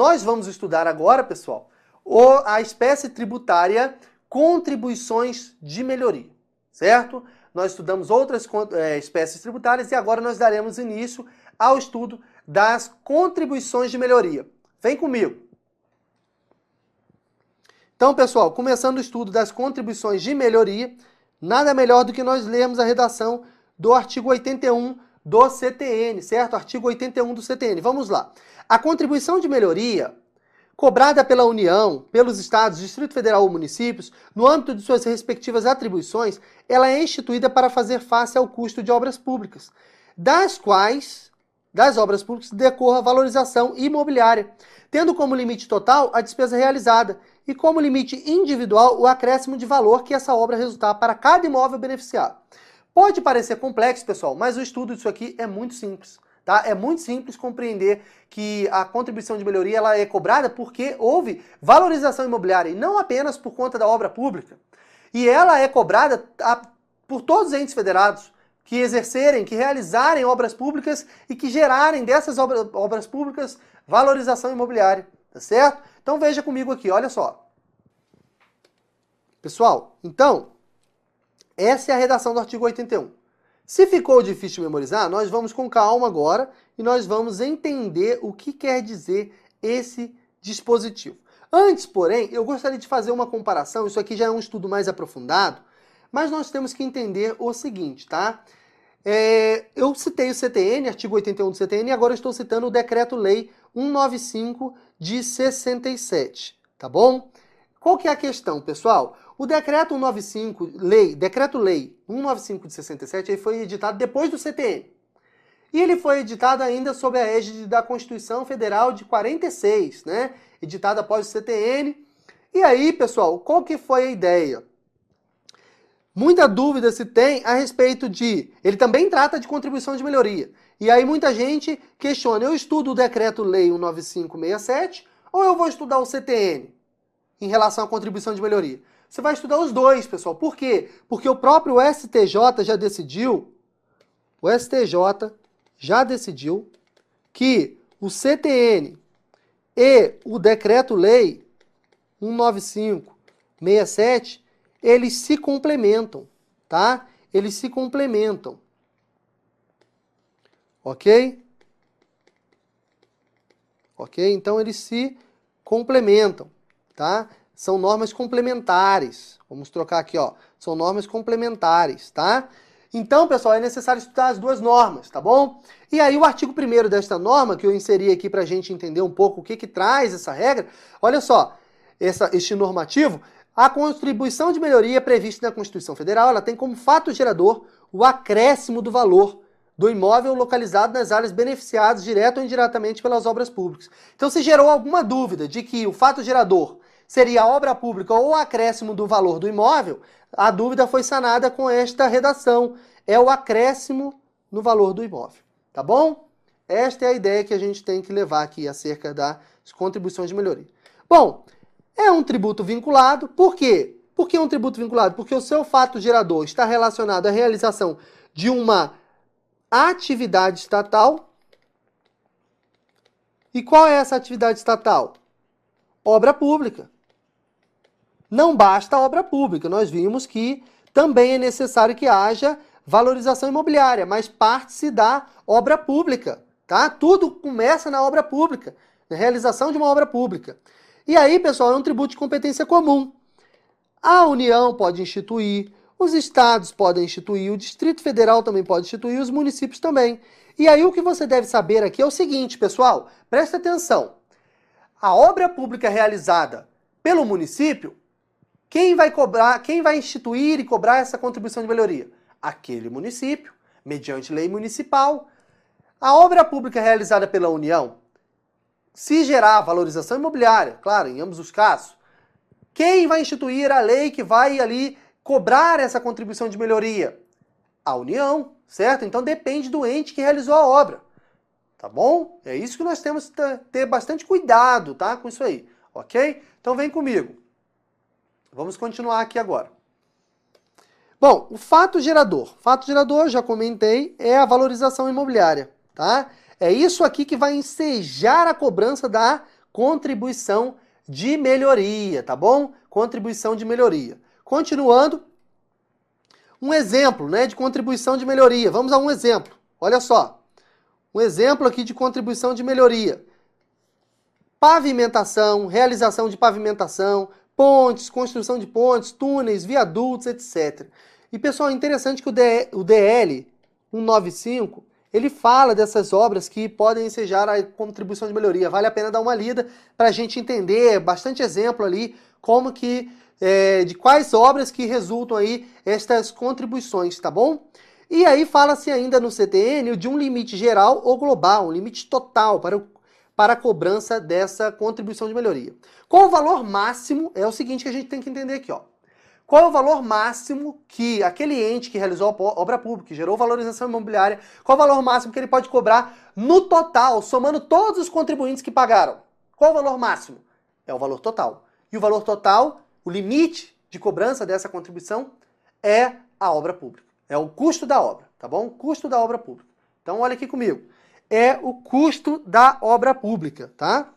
nós vamos estudar agora, pessoal, a espécie tributária contribuições de melhoria, certo? Nós estudamos outras é, espécies tributárias e agora nós daremos início ao estudo das contribuições de melhoria. Vem comigo. Então, pessoal, começando o estudo das contribuições de melhoria, nada melhor do que nós lermos a redação do artigo 81 do CTN, certo? Artigo 81 do CTN. Vamos lá. A contribuição de melhoria cobrada pela União, pelos estados, Distrito Federal ou municípios, no âmbito de suas respectivas atribuições, ela é instituída para fazer face ao custo de obras públicas, das quais, das obras públicas, decorra valorização imobiliária, tendo como limite total a despesa realizada e como limite individual o acréscimo de valor que essa obra resultar para cada imóvel beneficiado. Pode parecer complexo, pessoal, mas o estudo disso aqui é muito simples. Tá? É muito simples compreender que a contribuição de melhoria ela é cobrada porque houve valorização imobiliária e não apenas por conta da obra pública. E ela é cobrada a, por todos os entes federados que exercerem, que realizarem obras públicas e que gerarem dessas obra, obras públicas valorização imobiliária, tá certo? Então veja comigo aqui, olha só. Pessoal, então, essa é a redação do artigo 81. Se ficou difícil memorizar, nós vamos com calma agora e nós vamos entender o que quer dizer esse dispositivo. Antes, porém, eu gostaria de fazer uma comparação, isso aqui já é um estudo mais aprofundado, mas nós temos que entender o seguinte, tá? É, eu citei o CTN, artigo 81 do CTN, e agora estou citando o Decreto-Lei 195 de 67, tá bom? Qual que é a questão, pessoal? O decreto 195, lei, decreto-lei 195 de 67, ele foi editado depois do CTN. E ele foi editado ainda sob a égide da Constituição Federal de 46, né? Editado após o CTN. E aí, pessoal, qual que foi a ideia? Muita dúvida se tem a respeito de. Ele também trata de contribuição de melhoria. E aí muita gente questiona: eu estudo o decreto-lei 19567 ou eu vou estudar o CTN em relação à contribuição de melhoria? Você vai estudar os dois, pessoal. Por quê? Porque o próprio STJ já decidiu, o STJ já decidiu que o CTN e o decreto-lei 19567, eles se complementam, tá? Eles se complementam. OK? OK? Então eles se complementam, tá? são normas complementares. Vamos trocar aqui, ó. São normas complementares, tá? Então, pessoal, é necessário estudar as duas normas, tá bom? E aí o artigo 1 desta norma, que eu inseri aqui para a gente entender um pouco o que, que traz essa regra, olha só, essa, este normativo, a contribuição de melhoria prevista na Constituição Federal, ela tem como fato gerador o acréscimo do valor do imóvel localizado nas áreas beneficiadas direto ou indiretamente pelas obras públicas. Então, se gerou alguma dúvida de que o fato gerador seria obra pública ou acréscimo do valor do imóvel, a dúvida foi sanada com esta redação. É o acréscimo no valor do imóvel. Tá bom? Esta é a ideia que a gente tem que levar aqui acerca das contribuições de melhoria. Bom, é um tributo vinculado. Por quê? Por que é um tributo vinculado? Porque o seu fato gerador está relacionado à realização de uma atividade estatal. E qual é essa atividade estatal? Obra pública. Não basta a obra pública, nós vimos que também é necessário que haja valorização imobiliária, mas parte-se da obra pública, tá? Tudo começa na obra pública, na realização de uma obra pública. E aí, pessoal, é um tributo de competência comum. A União pode instituir, os estados podem instituir, o Distrito Federal também pode instituir, os municípios também. E aí o que você deve saber aqui é o seguinte, pessoal, presta atenção. A obra pública realizada pelo município quem vai cobrar, quem vai instituir e cobrar essa contribuição de melhoria? Aquele município, mediante lei municipal. A obra pública realizada pela União, se gerar valorização imobiliária, claro, em ambos os casos, quem vai instituir a lei que vai ali cobrar essa contribuição de melhoria? A União, certo? Então depende do ente que realizou a obra. Tá bom? É isso que nós temos que ter bastante cuidado, tá? Com isso aí, ok? Então vem comigo. Vamos continuar aqui agora. Bom, o fato gerador. Fato gerador, já comentei, é a valorização imobiliária, tá? É isso aqui que vai ensejar a cobrança da contribuição de melhoria, tá bom? Contribuição de melhoria. Continuando, um exemplo né, de contribuição de melhoria. Vamos a um exemplo. Olha só. Um exemplo aqui de contribuição de melhoria. Pavimentação, realização de pavimentação, pontes, construção de pontes, túneis, viadutos, etc. E pessoal, é interessante que o, DL 195 ele fala dessas obras que podem ensejar a contribuição de melhoria. Vale a pena dar uma lida para a gente entender, bastante exemplo ali, como que, é, de quais obras que resultam aí estas contribuições, tá bom? E aí fala-se ainda no CTN de um limite geral ou global, um limite total para, o, para a cobrança dessa contribuição de melhoria. Qual o valor máximo? É o seguinte que a gente tem que entender aqui, ó. Qual é o valor máximo que aquele ente que realizou a obra pública, que gerou valorização imobiliária, qual é o valor máximo que ele pode cobrar no total, somando todos os contribuintes que pagaram? Qual é o valor máximo? É o valor total. E o valor total, o limite de cobrança dessa contribuição é a obra pública. É o custo da obra, tá bom? O custo da obra pública. Então olha aqui comigo. É o custo da obra pública, tá?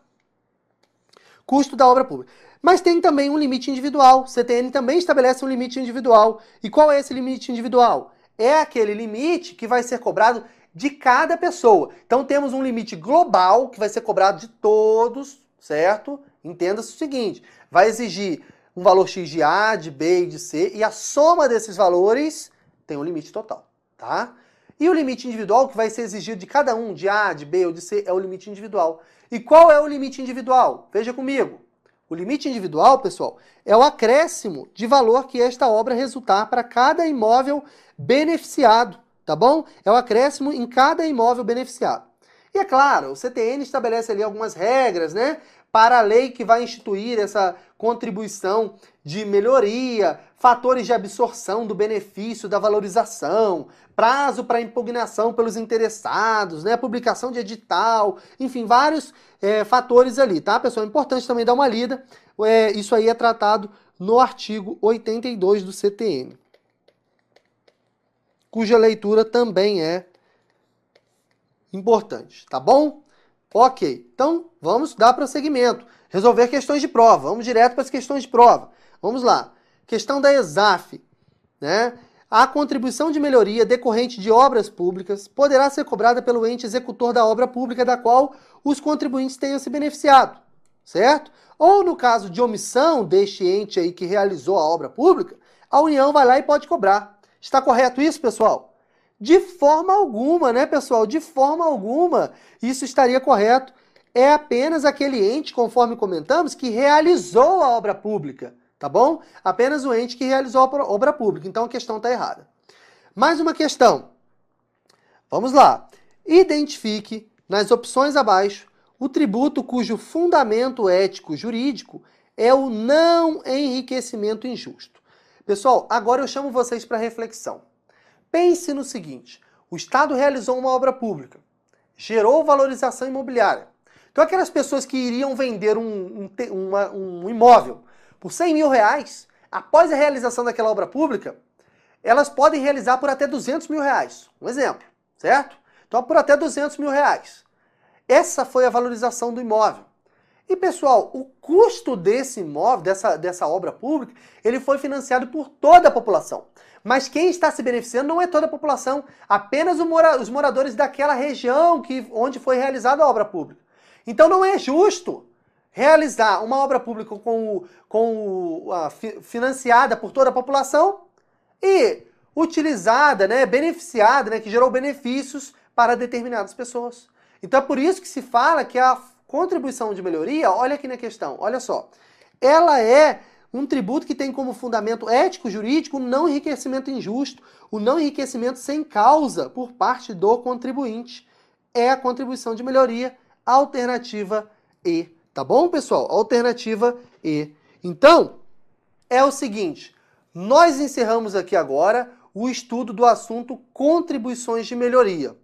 Custo da obra pública. Mas tem também um limite individual. CTN também estabelece um limite individual. E qual é esse limite individual? É aquele limite que vai ser cobrado de cada pessoa. Então temos um limite global que vai ser cobrado de todos, certo? Entenda-se o seguinte: vai exigir um valor X de A, de B e de C, e a soma desses valores tem um limite total, tá? E o limite individual que vai ser exigido de cada um, de A, de B ou de C, é o limite individual. E qual é o limite individual? Veja comigo. O limite individual, pessoal, é o acréscimo de valor que esta obra resultar para cada imóvel beneficiado, tá bom? É o acréscimo em cada imóvel beneficiado. E é claro, o CTN estabelece ali algumas regras, né? Para a lei que vai instituir essa contribuição de melhoria, fatores de absorção do benefício da valorização, prazo para impugnação pelos interessados, né, publicação de edital, enfim, vários é, fatores ali, tá, pessoal? É importante também dar uma lida. É, isso aí é tratado no artigo 82 do CTN, cuja leitura também é importante, tá bom? Ok, então vamos dar prosseguimento. Resolver questões de prova. Vamos direto para as questões de prova. Vamos lá. Questão da ESAF. Né? A contribuição de melhoria decorrente de obras públicas poderá ser cobrada pelo ente executor da obra pública da qual os contribuintes tenham se beneficiado, certo? Ou no caso de omissão deste ente aí que realizou a obra pública, a União vai lá e pode cobrar. Está correto isso, pessoal? De forma alguma, né, pessoal? De forma alguma isso estaria correto. É apenas aquele ente, conforme comentamos, que realizou a obra pública tá bom? Apenas o ente que realizou a obra pública. Então a questão está errada. Mais uma questão. Vamos lá. Identifique nas opções abaixo o tributo cujo fundamento ético jurídico é o não enriquecimento injusto. Pessoal, agora eu chamo vocês para reflexão. Pense no seguinte: o Estado realizou uma obra pública, gerou valorização imobiliária. Então, aquelas pessoas que iriam vender um, um, uma, um imóvel por 100 mil reais, após a realização daquela obra pública, elas podem realizar por até 200 mil reais. Um exemplo, certo? Então, por até 200 mil reais. Essa foi a valorização do imóvel. E pessoal, o custo desse imóvel, dessa, dessa obra pública, ele foi financiado por toda a população. Mas quem está se beneficiando não é toda a população, apenas mora, os moradores daquela região que, onde foi realizada a obra pública. Então não é justo realizar uma obra pública com, com a, financiada por toda a população e utilizada, né, beneficiada, né, que gerou benefícios para determinadas pessoas. Então é por isso que se fala que a contribuição de melhoria, olha aqui na questão, olha só, ela é um tributo que tem como fundamento ético, jurídico, o não enriquecimento injusto, o não enriquecimento sem causa por parte do contribuinte. É a contribuição de melhoria alternativa E. Tá bom, pessoal? Alternativa E. Então, é o seguinte, nós encerramos aqui agora o estudo do assunto contribuições de melhoria.